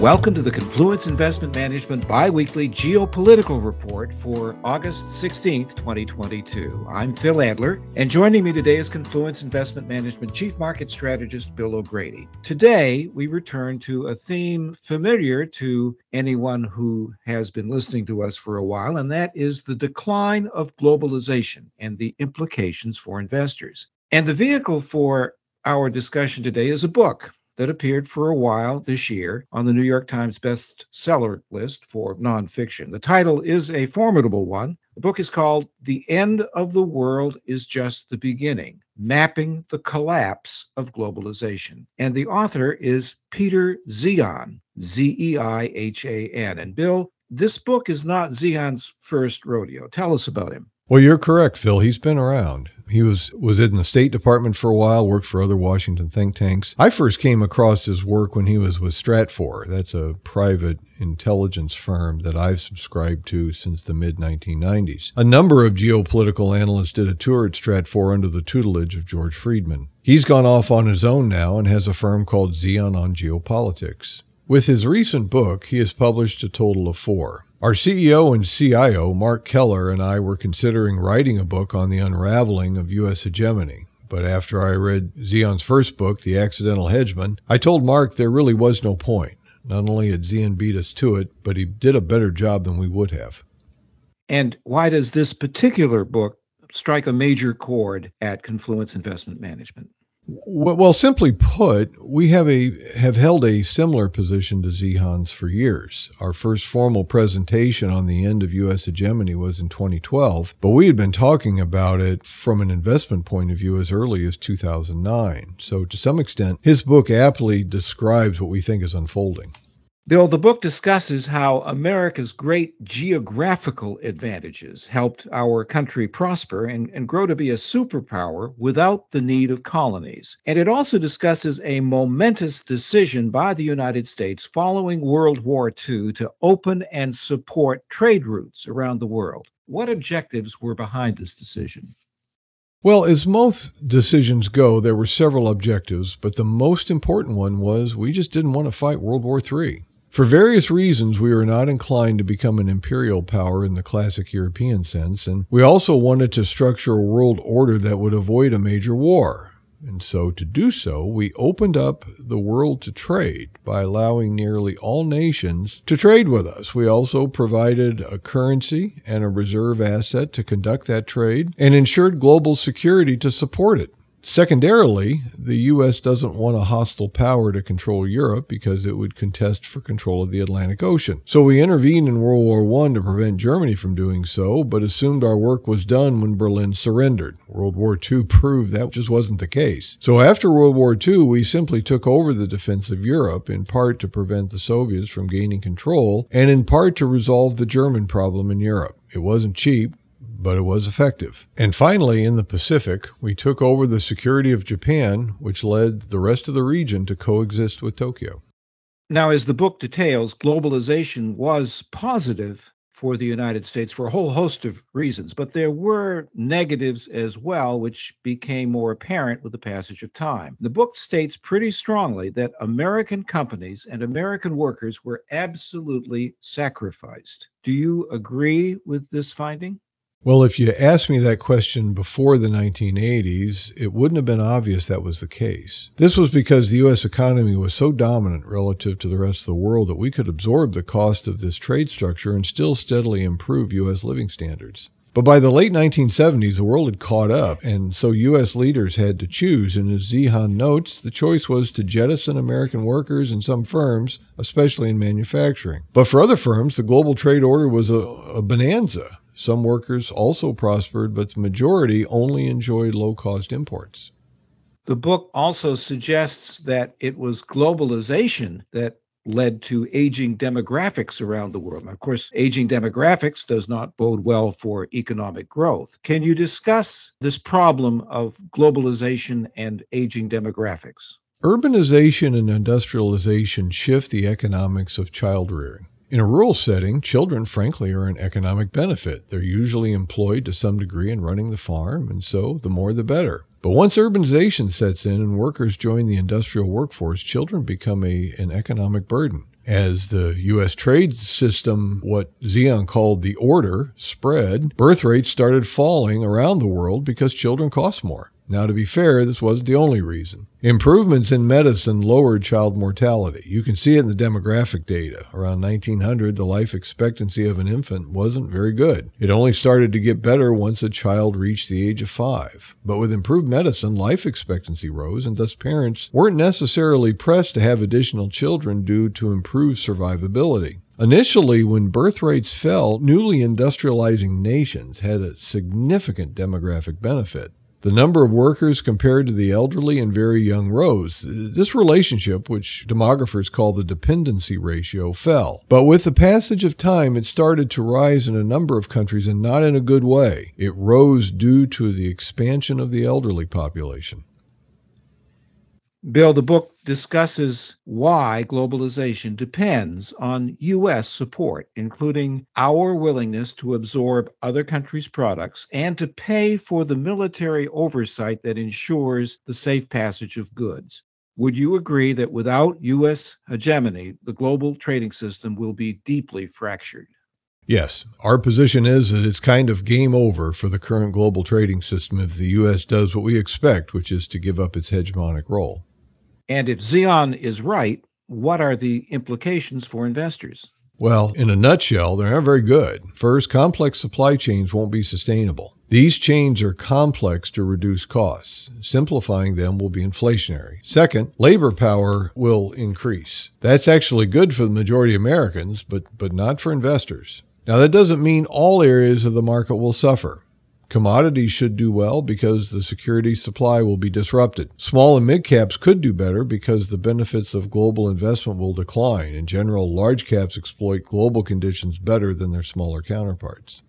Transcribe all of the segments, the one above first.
Welcome to the Confluence Investment Management Biweekly Geopolitical Report for August 16th, 2022. I'm Phil Adler, and joining me today is Confluence Investment Management Chief Market Strategist Bill O'Grady. Today, we return to a theme familiar to anyone who has been listening to us for a while, and that is the decline of globalization and the implications for investors. And the vehicle for our discussion today is a book that appeared for a while this year on the New York Times bestseller list for nonfiction. The title is a formidable one. The book is called The End of the World is Just the Beginning Mapping the Collapse of Globalization. And the author is Peter Zeihan, Z E I H A N. And Bill, this book is not Zeihan's first rodeo. Tell us about him. Well, you're correct, Phil. He's been around. He was was in the State Department for a while, worked for other Washington think tanks. I first came across his work when he was with Stratfor. That's a private intelligence firm that I've subscribed to since the mid 1990s. A number of geopolitical analysts did a tour at Stratfor under the tutelage of George Friedman. He's gone off on his own now and has a firm called Zeihan on Geopolitics. With his recent book, he has published a total of four. Our CEO and CIO, Mark Keller, and I were considering writing a book on the unraveling of U.S. hegemony. But after I read Zeihan's first book, The Accidental Hegemon, I told Mark there really was no point. Not only had Zeihan beat us to it, but he did a better job than we would have. And why does this particular book strike a major chord at Confluence Investment Management? Well, simply put, we have a have held a similar position to Zeihan's for years. Our first formal presentation on the end of U.S. hegemony was in 2012, but we had been talking about it from an investment point of view as early as 2009. So, to some extent, his book aptly describes what we think is unfolding. Bill, the book discusses how America's great geographical advantages helped our country prosper and, and, grow to be a superpower without the need of colonies. And it also discusses a momentous decision by the United States following World War II to open and support trade routes around the world. What objectives were behind this decision? Well, as most decisions go, there were several objectives, but the most important one was we just didn't want to fight World War III. For various reasons, we were not inclined to become an imperial power in the classic European sense, and we also wanted to structure a world order that would avoid a major war. And so, to do so, we opened up the world to trade by allowing nearly all nations to trade with us. We also provided a currency and a reserve asset to conduct that trade and ensured global security to support it. Secondarily, the U.S. doesn't want a hostile power to control Europe because it would contest for control of the Atlantic Ocean. So we intervened in World War I to prevent Germany from doing so, but assumed our work was done when Berlin surrendered. World War II proved that just wasn't the case. So after World War II, we simply took over the defense of Europe, in part to prevent the Soviets from gaining control, and in part to resolve the German problem in Europe. It wasn't cheap, but it was effective. And finally, in the Pacific, we took over the security of Japan, which led the rest of the region to coexist with Tokyo. Now, as the book details, globalization was positive for the United States for a whole host of reasons, but there were negatives as well, which became more apparent with the passage of time. The book states pretty strongly that American companies and American workers were absolutely sacrificed. Do you agree with this finding? Well, if you asked me that question before the 1980s, it wouldn't have been obvious that was the case. This was because the U.S. economy was so dominant relative to the rest of the world that we could absorb the cost of this trade structure and still steadily improve U.S. living standards. But by the late 1970s, the world had caught up, and so U.S. leaders had to choose. And as Zeihan notes, the choice was to jettison American workers in some firms, especially in manufacturing. But for other firms, the global trade order was a, a bonanza. Some workers also prospered, but the majority only enjoyed low cost imports. The book also suggests that it was globalization that led to aging demographics around the world. Of course, aging demographics does not bode well for economic growth. Can you discuss this problem of globalization and aging demographics? Urbanization and industrialization shift the economics of child rearing. In a rural setting, children, frankly, are an economic benefit. They're usually employed to some degree in running the farm, and so the more the better. But once urbanization sets in and workers join the industrial workforce, children become a, an economic burden. As the U.S. trade system, what Zeihan called the order, spread, birth rates started falling around the world because children cost more. Now, to be fair, this wasn't the only reason. Improvements in medicine lowered child mortality. You can see it in the demographic data. Around 1900, the life expectancy of an infant wasn't very good. It only started to get better once a child reached the age of five. But with improved medicine, life expectancy rose, and thus parents weren't necessarily pressed to have additional children due to improved survivability. Initially, when birth rates fell, newly industrializing nations had a significant demographic benefit. The number of workers compared to the elderly and very young rose. This relationship, which demographers call the dependency ratio, fell. But with the passage of time, it started to rise in a number of countries and not in a good way. It rose due to the expansion of the elderly population. Bill, the book discusses why globalization depends on U.S. support, including our willingness to absorb other countries' products and to pay for the military oversight that ensures the safe passage of goods. Would you agree that without U.S. hegemony, the global trading system will be deeply fractured? Yes, our position is that it's kind of game over for the current global trading system if the U.S. does what we expect, which is to give up its hegemonic role. And if Zeihan is right, what are the implications for investors? Well, in a nutshell, they're not very good. First, complex supply chains won't be sustainable. These chains are complex to reduce costs. Simplifying them will be inflationary. Second, labor power will increase. That's actually good for the majority of Americans, but, but not for investors. Now, that doesn't mean all areas of the market will suffer. Commodities should do well because the security supply will be disrupted. Small and mid caps could do better because the benefits of global investment will decline. In general, large caps exploit global conditions better than their smaller counterparts.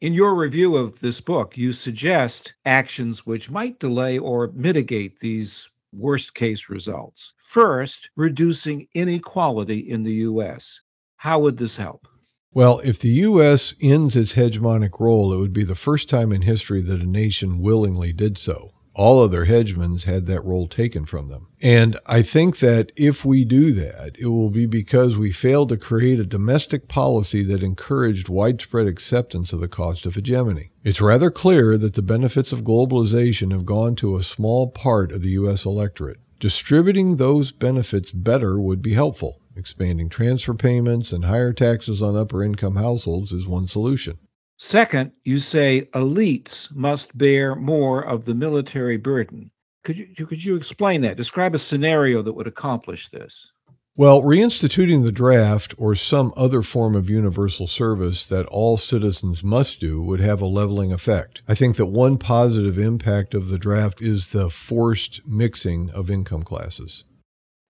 In your review of this book, you suggest actions which might delay or mitigate these worst case results. First, reducing inequality in the U.S. How would this help? Well, if the U.S. ends its hegemonic role, it would be the first time in history that a nation willingly did so. All other hegemons had that role taken from them. And I think that if we do that, it will be because we failed to create a domestic policy that encouraged widespread acceptance of the cost of hegemony. It's rather clear that the benefits of globalization have gone to a small part of the U.S. electorate. Distributing those benefits better would be helpful. Expanding transfer payments and higher taxes on upper income households is one solution. Second, you say elites must bear more of the military burden. Could you, could you explain that? Describe a scenario that would accomplish this. Well, reinstituting the draft or some other form of universal service that all citizens must do would have a leveling effect. I think that one positive impact of the draft is the forced mixing of income classes.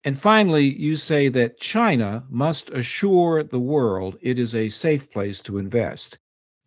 And finally, you say that China must assure the world it is a safe place to invest.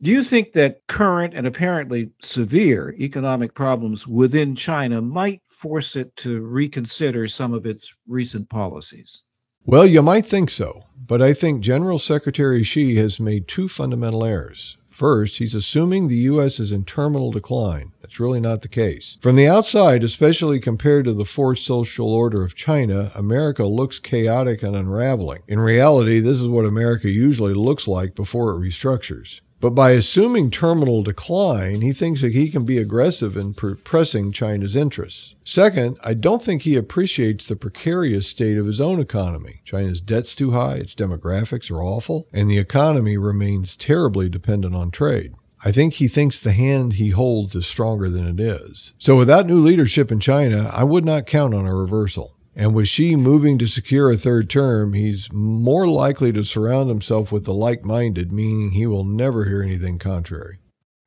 Do you think that current and apparently severe economic problems within China might force it to reconsider some of its recent policies? Well, you might think so, but I think General Secretary Xi has made two fundamental errors. First, he's assuming the U.S. is in terminal decline. That's really not the case. From the outside, especially compared to the forced social order of China, America looks chaotic and unraveling. In reality, this is what America usually looks like before it restructures. But by assuming terminal decline, he thinks that he can be aggressive in pressing China's interests. Second, I don't think he appreciates the precarious state of his own economy. China's debt's too high, its demographics are awful, and the economy remains terribly dependent on trade. I think he thinks the hand he holds is stronger than it is. So without new leadership in China, I would not count on a reversal. And with Xi moving to secure a third term, he's more likely to surround himself with the like minded, meaning he will never hear anything contrary.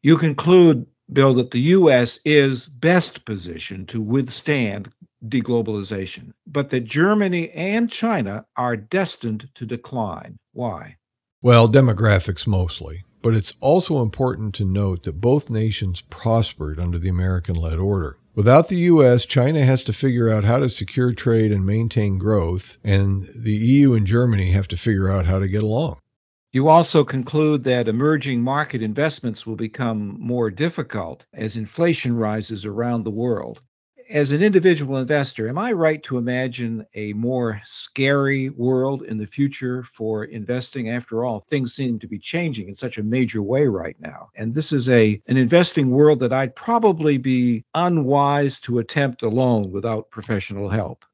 You conclude, Bill, that the U.S. is best positioned to withstand deglobalization, but that Germany and China are destined to decline. Why? Well, demographics mostly. But it's also important to note that both nations prospered under the American led order. Without the U.S., China has to figure out how to secure trade and maintain growth, and the EU and Germany have to figure out how to get along. You also conclude that emerging market investments will become more difficult as inflation rises around the world. As an individual investor, am I right to imagine a more scary world in the future for investing? After all, things seem to be changing in such a major way right now. And this is a an investing world that I'd probably be unwise to attempt alone without professional help.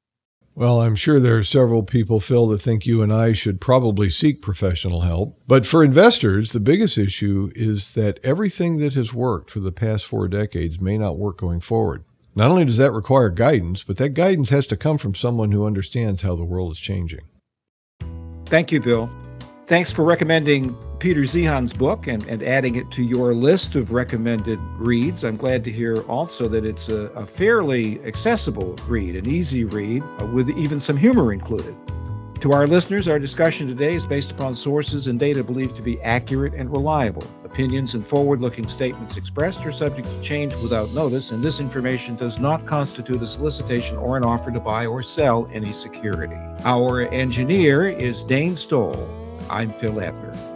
Well, I'm sure there are several people, Phil, that think you and I should probably seek professional help. But for investors, the biggest issue is that everything that has worked for the past four decades may not work going forward. Not only does that require guidance, but that guidance has to come from someone who understands how the world is changing. Thank you, Bill. Thanks for recommending Peter Zeihan's book and, and adding it to your list of recommended reads. I'm glad to hear also that it's a, a fairly accessible read, an easy read, uh, with even some humor included. To our listeners, our discussion today is based upon sources and data believed to be accurate and reliable. Opinions and forward looking statements expressed are subject to change without notice, and this information does not constitute a solicitation or an offer to buy or sell any security. Our engineer is Dane Stoll. I'm Phil Adler.